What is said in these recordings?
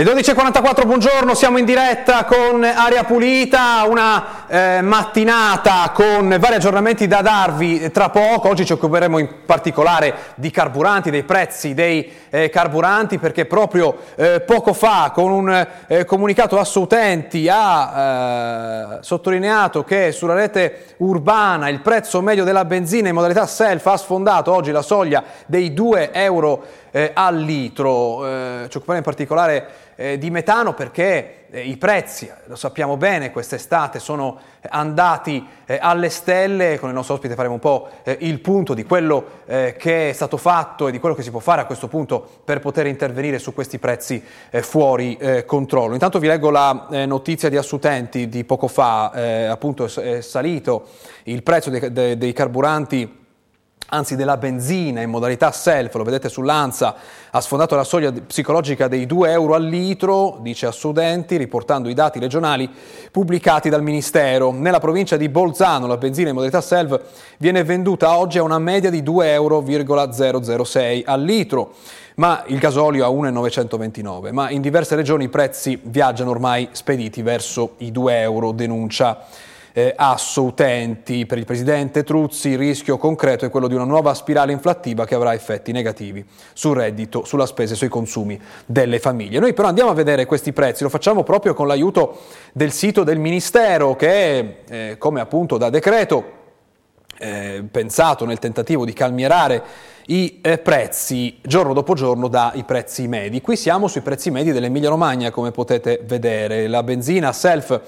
Le 12.44, buongiorno, siamo in diretta con Aria Pulita, una eh, mattinata con vari aggiornamenti da darvi tra poco. Oggi ci occuperemo in particolare di carburanti, dei prezzi dei eh, carburanti, perché proprio eh, poco fa con un eh, comunicato a Utenti ha eh, sottolineato che sulla rete urbana il prezzo medio della benzina in modalità self ha sfondato oggi la soglia dei 2 euro eh, al litro. ci occuperemo in particolare eh, di metano perché eh, i prezzi, lo sappiamo bene, quest'estate sono andati eh, alle stelle, con il nostro ospite faremo un po' eh, il punto di quello eh, che è stato fatto e di quello che si può fare a questo punto per poter intervenire su questi prezzi eh, fuori controllo. Intanto vi leggo la notizia di Assutenti di poco fa, appunto è salito il prezzo dei, dei carburanti anzi della benzina in modalità self, lo vedete sull'ANSA, ha sfondato la soglia psicologica dei 2 euro al litro, dice a Studenti, riportando i dati regionali pubblicati dal Ministero. Nella provincia di Bolzano la benzina in modalità self viene venduta oggi a una media di 2,006 euro al litro ma il gasolio a 1,929, ma in diverse regioni i prezzi viaggiano ormai spediti verso i 2 euro, denuncia eh, asso utenti. Per il presidente Truzzi il rischio concreto è quello di una nuova spirale inflattiva che avrà effetti negativi sul reddito, sulla spesa e sui consumi delle famiglie. Noi però andiamo a vedere questi prezzi, lo facciamo proprio con l'aiuto del sito del Ministero che, eh, come appunto da decreto, eh, pensato nel tentativo di calmierare i eh, prezzi giorno dopo giorno dai prezzi medi. Qui siamo sui prezzi medi dell'Emilia Romagna, come potete vedere. La benzina self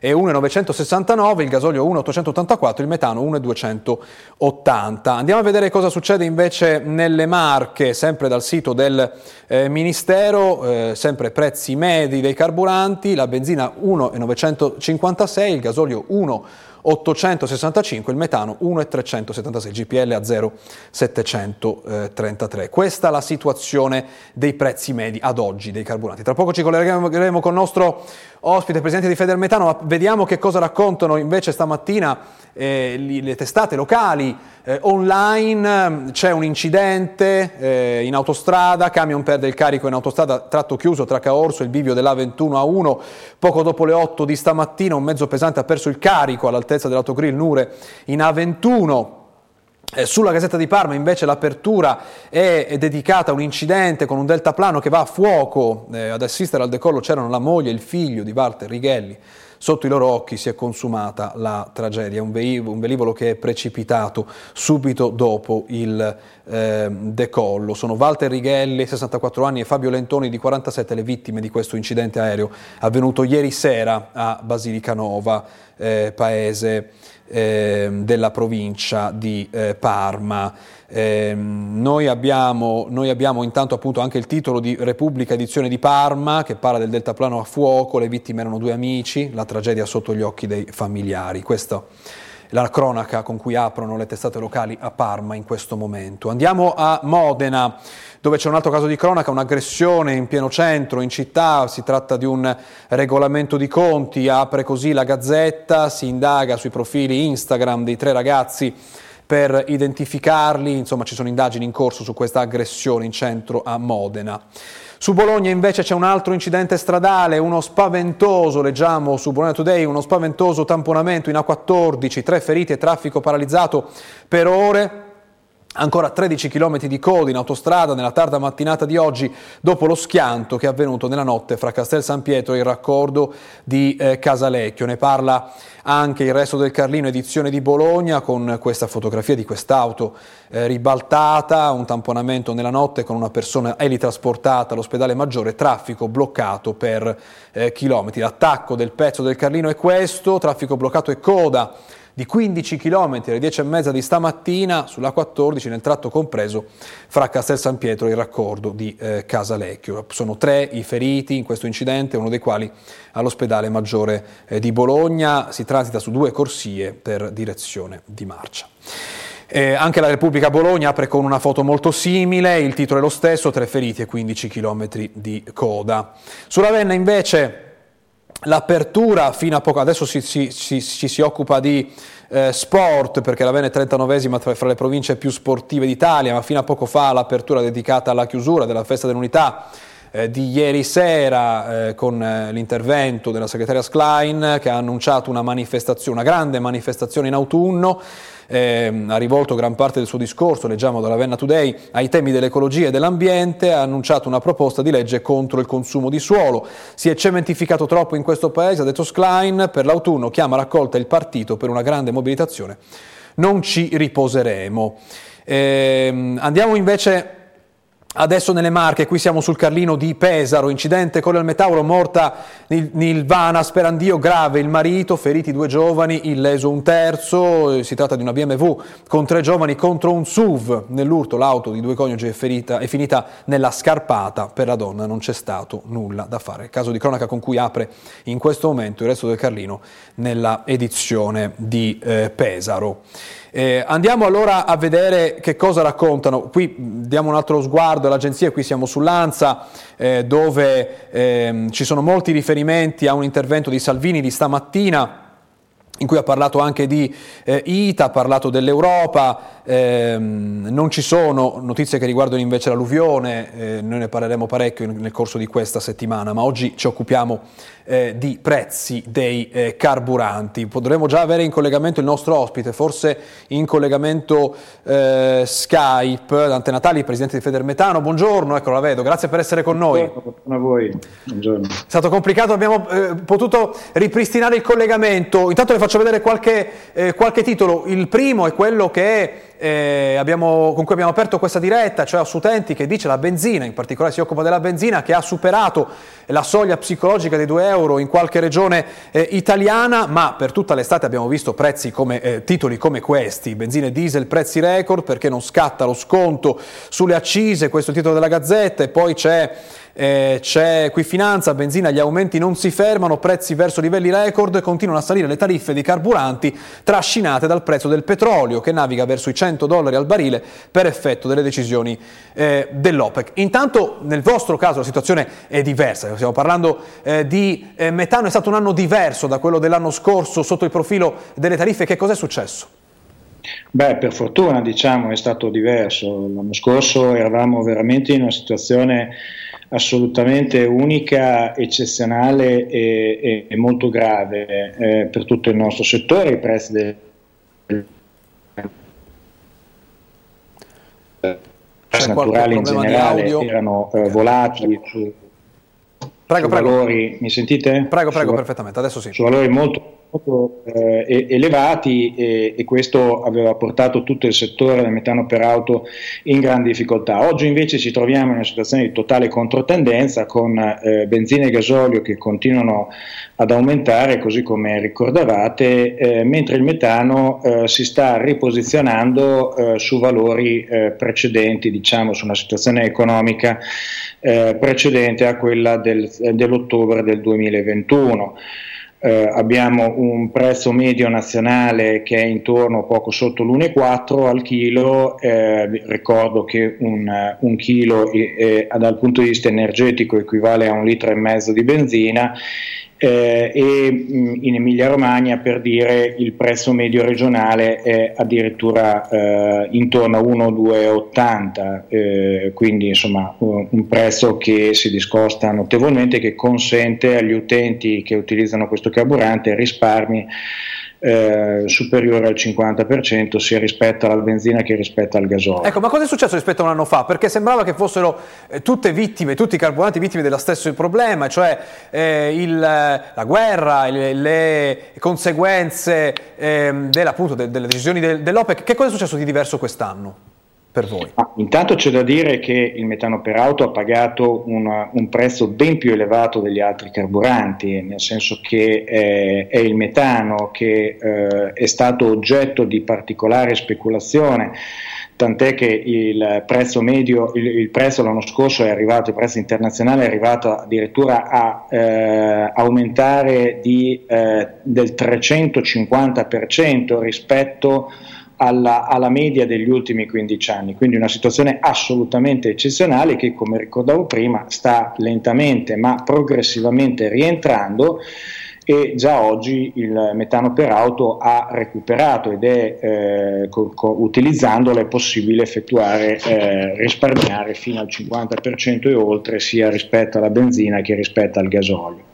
è 1,969, il gasolio 1,884, il metano 1,280. Andiamo a vedere cosa succede invece nelle Marche, sempre dal sito del eh, Ministero, eh, sempre prezzi medi dei carburanti, la benzina 1,956, il gasolio 1,884. 865, il metano 1,376, GPL a 0,733. Questa è la situazione dei prezzi medi ad oggi dei carburanti. Tra poco ci collegheremo con il nostro ospite, presidente di Federmetano, ma vediamo che cosa raccontano invece stamattina eh, le testate locali eh, online, c'è un incidente eh, in autostrada, camion perde il carico in autostrada, tratto chiuso tra Caorso e il bivio dell'A21 a 1, poco dopo le 8 di stamattina un mezzo pesante ha perso il carico all'altezza dell'autogrill Nure in A21, eh, sulla Gazzetta di Parma invece l'apertura è, dedicata a un incidente con un deltaplano che va a fuoco, eh, ad assistere al decollo c'erano la moglie e il figlio di Walter Righelli, sotto i loro occhi si è consumata la tragedia, un velivolo che è precipitato subito dopo il eh, decollo. Sono Walter Righelli, 64 anni, e Fabio Lentoni, di 47, le vittime di questo incidente aereo avvenuto ieri sera a Basilicanova, eh, paese eh, della provincia di eh, Parma. Eh, noi, abbiamo, noi, abbiamo, intanto appunto anche il titolo di Repubblica Edizione di Parma che parla del deltaplano a fuoco, le vittime erano due amici, la tragedia sotto gli occhi dei familiari. Questa è la cronaca con cui aprono le testate locali a Parma in questo momento. Andiamo a Modena dove c'è un altro caso di cronaca, un'aggressione in pieno centro, in città, si tratta di un regolamento di conti, apre così la gazzetta, si indaga sui profili Instagram dei tre ragazzi per identificarli, insomma ci sono indagini in corso su questa aggressione in centro a Modena. Su Bologna invece c'è un altro incidente stradale, uno spaventoso, leggiamo su Bologna Today, uno spaventoso tamponamento in A14, tre feriti e traffico paralizzato per ore. Ancora 13 km di coda in autostrada nella tarda mattinata di oggi dopo lo schianto che è avvenuto nella notte fra Castel San Pietro e il raccordo di eh, Casalecchio. Ne parla anche il resto del Carlino edizione di Bologna con questa fotografia di quest'auto eh, ribaltata, un tamponamento nella notte con una persona elitrasportata all'ospedale maggiore, traffico bloccato per eh, chilometri. L'attacco del pezzo del Carlino è questo, traffico bloccato e coda di 15 km alle 10 e mezza di stamattina sulla 14 nel tratto compreso fra Castel San Pietro e il raccordo di eh, Casalecchio. Sono tre i feriti in questo incidente, uno dei quali all'ospedale maggiore eh, di Bologna. Si transita su due corsie per direzione di marcia. Eh, anche la Repubblica Bologna apre con una foto molto simile, il titolo è lo stesso, tre feriti e 15 km di coda. Sulla Venna invece L'apertura fino a poco, adesso ci si, si, si, si, occupa di eh, sport perché la Vene è 39esima tra, fra le province più sportive d'Italia, ma fino a poco fa l'apertura dedicata alla chiusura della festa dell'unità eh, di ieri sera eh, con eh, l'intervento della segretaria Sklein che ha annunciato una manifestazione, una grande manifestazione in autunno eh, ha rivolto gran parte del suo discorso, leggiamo dalla Venna Today, ai temi dell'ecologia e dell'ambiente, ha annunciato una proposta di legge contro il consumo di suolo. Si è cementificato troppo in questo paese, ha detto Sklein, per l'autunno chiama raccolta il partito per una grande mobilitazione. Non ci riposeremo. Eh, andiamo invece Adesso nelle Marche, qui siamo sul Carlino di Pesaro, incidente con il Metauro, morta Nilvana Sperandio, grave il marito, feriti due giovani, illeso un terzo, si tratta di una BMW con tre giovani contro un SUV, nell'urto l'auto di due coniugi è, ferita, è finita nella scarpata, per la donna non c'è stato nulla da fare. Caso di cronaca con cui apre in questo momento il resto del Carlino nella edizione di eh, Pesaro. Eh, andiamo allora a vedere che cosa raccontano. Qui diamo un altro sguardo all'agenzia, qui siamo sull'Anza, eh, dove eh, ci sono molti riferimenti a un intervento di Salvini di stamattina in cui ha parlato anche di eh, ITA, ha parlato dell'Europa, ehm, non ci sono notizie che riguardano invece l'alluvione, eh, noi ne parleremo parecchio nel corso di questa settimana, ma oggi ci occupiamo eh, di prezzi dei eh, carburanti. Potremmo già avere in collegamento il nostro ospite, forse in collegamento eh, Skype, Dante Natali, presidente di Federmetano. Buongiorno, ecco la vedo, grazie per essere con noi. Buongiorno a voi, buongiorno. È stato complicato, abbiamo eh, potuto ripristinare il collegamento. Intanto le faccio vedere qualche, eh, qualche titolo. Il primo è quello che eh, abbiamo, con cui abbiamo aperto questa diretta, cioè su Utenti che dice la benzina, in particolare si occupa della benzina, che ha superato la soglia psicologica dei 2 euro in qualche regione eh, italiana, ma per tutta l'estate abbiamo visto prezzi come, eh, titoli come questi, benzina e diesel prezzi record perché non scatta lo sconto sulle accise, questo è il titolo della Gazzetta, e poi c'è eh, c'è qui finanza, benzina, gli aumenti non si fermano, prezzi verso livelli record, continuano a salire le tariffe dei carburanti trascinate dal prezzo del petrolio che naviga verso i 100 dollari al barile per effetto delle decisioni eh, dell'OPEC. Intanto nel vostro caso la situazione è diversa, stiamo parlando eh, di eh, metano, è stato un anno diverso da quello dell'anno scorso sotto il profilo delle tariffe, che cos'è successo? Beh, per fortuna diciamo è stato diverso. L'anno scorso eravamo veramente in una situazione assolutamente unica, eccezionale e, e molto grave eh, per tutto il nostro settore. I prezzi del gas naturali in generale erano eh, volatili su, prego, su prego. valori. Mi sentite? Prego, prego, su, perfettamente. Adesso sì. Su valori molto molto eh, elevati e, e, questo aveva portato tutto il settore del metano per auto in grande difficoltà. Oggi invece ci troviamo in una situazione di totale controtendenza con eh, benzina e gasolio che continuano ad aumentare, così come ricordavate, eh, mentre il metano eh, si sta riposizionando eh, su valori eh, precedenti, diciamo su una situazione economica precedente a quella del, dell'ottobre del 2021 eh, abbiamo un prezzo medio nazionale che è intorno poco sotto l'1,4 al chilo, eh, ricordo che un, un chilo eh, dal punto di vista energetico equivale a un litro e mezzo di benzina eh, e mh, in Emilia Romagna per dire il prezzo medio regionale è addirittura eh, intorno a 1,280, eh, quindi insomma un, un prezzo che si discosta notevolmente che consente agli utenti che utilizzano questo carburante risparmi eh, superiore al 50% sia rispetto alla benzina che rispetto al gasolio. Ecco, ma cosa è successo rispetto a un anno fa? Perché sembrava che fossero eh, tutte vittime, tutti i carburanti vittime dello stesso problema, cioè eh, il, la guerra, le, le conseguenze ehm, della, appunto, de, delle decisioni del, dell'OPEC. Che cosa è successo di diverso quest'anno? Per voi? Ah, intanto c'è da dire che il metano per auto ha pagato una, un prezzo ben più elevato degli altri carburanti, nel senso che eh, è il metano che eh, è stato oggetto di particolare speculazione tant'è che il prezzo medio, il, il, prezzo l'anno scorso è arrivato, il prezzo internazionale è arrivato addirittura a eh, aumentare di, eh, del 350% rispetto a alla, alla, media degli ultimi 15 anni, quindi una situazione assolutamente eccezionale che, come ricordavo prima, sta lentamente ma progressivamente rientrando e già oggi il metano per auto ha recuperato ed è eh, co- co- utilizzandolo è possibile effettuare eh, risparmiare fino al 50% e oltre sia rispetto alla benzina che rispetto al gasolio.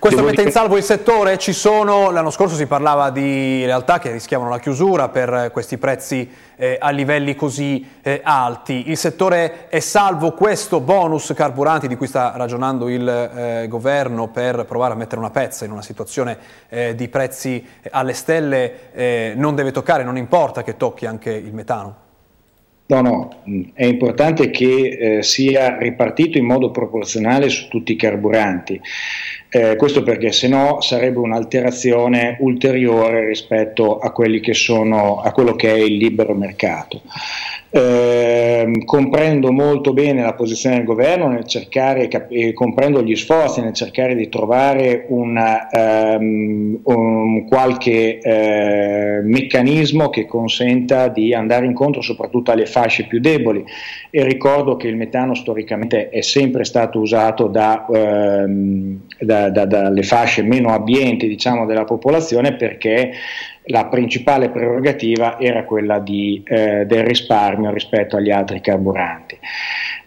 Questo mette in salvo il settore? Ci sono, l'anno scorso si parlava di realtà che rischiavano la chiusura per questi prezzi eh, a livelli così eh, alti. Il settore è salvo questo bonus carburanti di cui sta ragionando il eh, governo per provare a mettere una pezza in una situazione eh, di prezzi alle stelle eh, non deve toccare, non importa che tocchi anche il metano? No, no, è importante che eh, sia ripartito in modo proporzionale su tutti i carburanti. Eh, questo perché se no sarebbe un'alterazione ulteriore rispetto a, sono, a quello che è il libero mercato. Eh, comprendo molto bene la posizione del governo nel cercare e comprendo gli sforzi nel cercare di trovare una, um, un qualche uh, meccanismo che consenta di andare incontro soprattutto alle fasce più deboli. E ricordo che il metano storicamente è sempre stato usato da, um, da, da, dalle fasce meno abbienti diciamo, della popolazione perché la principale prerogativa era quella di, eh, del risparmio rispetto agli altri carburanti.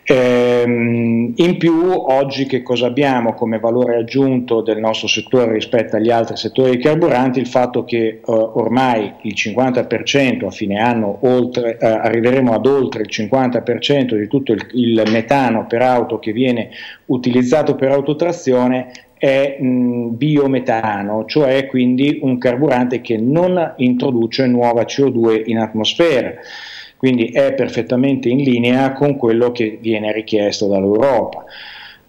Ehm, in più, oggi che cosa abbiamo come valore aggiunto del nostro settore rispetto agli altri settori di carburanti? Il fatto che eh, ormai il 50% a fine anno oltre, eh, arriveremo ad oltre il 50% di tutto il, il metano per auto che viene utilizzato per autotrazione è mh, biometano, cioè quindi un carburante che non introduce nuova CO2 in atmosfera, quindi è perfettamente in linea con quello che viene richiesto dall'Europa.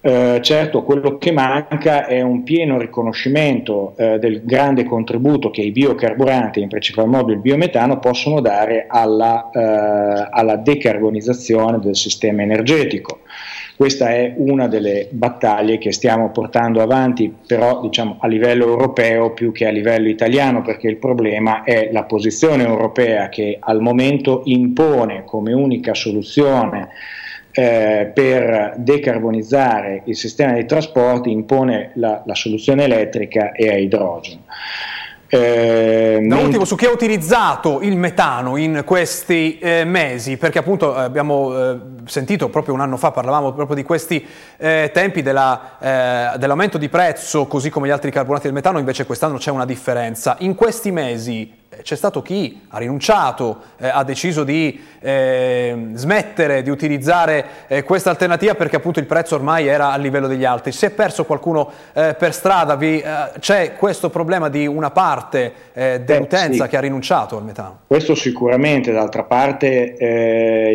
Eh, certo, quello che manca è un pieno riconoscimento eh, del grande contributo che i biocarburanti, in principal modo il biometano, possono dare alla, eh, alla decarbonizzazione del sistema energetico. Questa è una delle battaglie che stiamo portando avanti, però diciamo, a livello europeo più che a livello italiano, perché il problema è la posizione europea che al momento impone come unica soluzione eh, per decarbonizzare il sistema dei trasporti, impone la, la soluzione elettrica e a idrogeno. Eh, da ultimo, su chi ha utilizzato il metano in questi eh, mesi? Perché appunto eh, abbiamo eh, sentito proprio un anno fa, parlavamo proprio di questi eh, tempi della, eh, dell'aumento di prezzo, così come gli altri carburanti del metano, invece quest'anno c'è una differenza. In questi mesi c'è stato chi ha rinunciato, eh, ha deciso di eh, smettere di utilizzare eh, questa alternativa perché appunto il prezzo ormai era a livello degli altri. Si è perso qualcuno eh, per strada, vi, eh, c'è questo problema di una parte eh, dell'utenza sì. che ha rinunciato al metano? Questo sicuramente, d'altra parte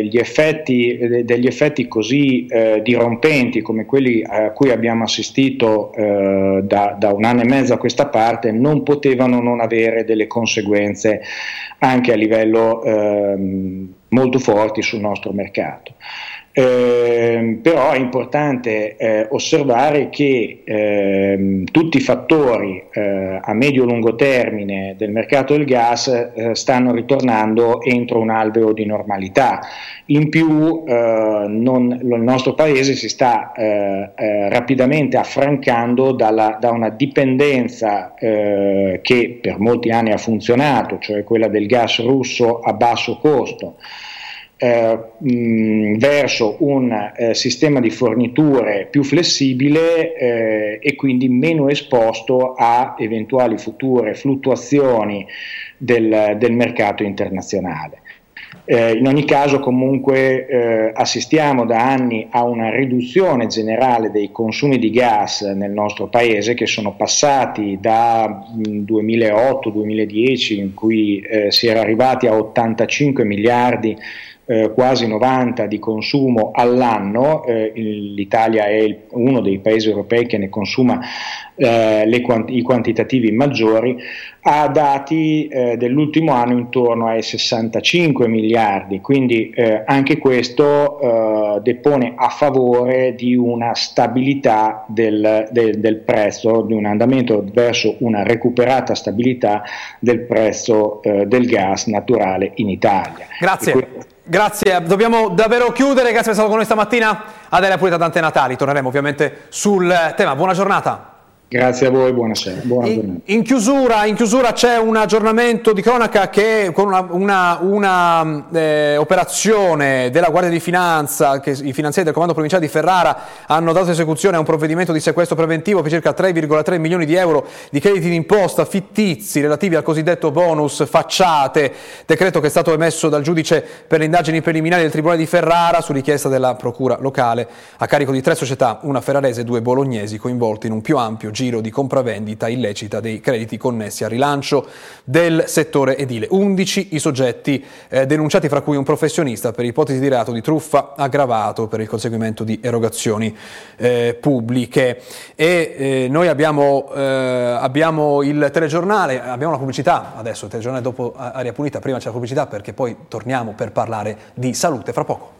gli effetti, degli effetti così dirompenti come quelli a cui abbiamo assistito da, da un anno e mezzo a questa parte non potevano non avere delle conseguenze conseguenze anche a livello ehm, molto forti sul nostro mercato. Eh, però è importante eh, osservare che eh, tutti i fattori eh, a medio-lungo termine del mercato del gas eh, stanno ritornando entro un alveo di normalità. In più eh, non, il nostro paese si sta rapidamente affrancando dalla, da una dipendenza che per molti anni ha funzionato, cioè quella del gas russo a basso costo eh, verso un eh, sistema di forniture più flessibile eh, e quindi meno esposto a eventuali future fluttuazioni del, del mercato internazionale. Eh, in ogni caso comunque eh, assistiamo da anni a una riduzione generale dei consumi di gas nel nostro paese che sono passati da 2008-2010 in cui eh, si era arrivati a 85 miliardi eh, quasi 90 di consumo all'anno, eh, l'Italia è il, uno dei paesi europei che ne consuma eh, quanti, i quantitativi maggiori, ha dati eh, dell'ultimo anno intorno ai 65 miliardi, quindi eh, anche questo eh, depone a favore di una stabilità del, del, del, prezzo, di un andamento verso una recuperata stabilità del prezzo eh, del gas naturale in Italia. Grazie. Grazie, dobbiamo davvero chiudere, grazie per essere stato con noi stamattina. Adele Pulita Dante Natali, torneremo ovviamente sul tema. Buona giornata. Grazie a voi, buonasera. Buona in, in, chiusura, in, chiusura, c'è un aggiornamento di cronaca che con una, una, una eh, operazione della Guardia di Finanza, che i finanzieri del Comando Provinciale di Ferrara hanno dato esecuzione a un provvedimento di sequestro preventivo per circa 3,3 milioni di euro di crediti d'imposta fittizi relativi al cosiddetto bonus facciate, decreto che è stato emesso dal giudice per le indagini preliminari del Tribunale di Ferrara su richiesta della Procura locale a carico di tre società, una ferrarese e due bolognesi coinvolti in un più ampio giro di compravendita illecita dei crediti connessi al rilancio del settore edile. 11 i soggetti eh, denunciati, fra cui un professionista per ipotesi di reato di truffa aggravato per il conseguimento di erogazioni eh, pubbliche. E eh, noi abbiamo, eh, abbiamo, il telegiornale, abbiamo la pubblicità adesso, il telegiornale dopo Aria Pulita, prima c'è la pubblicità perché poi torniamo per parlare di salute fra poco.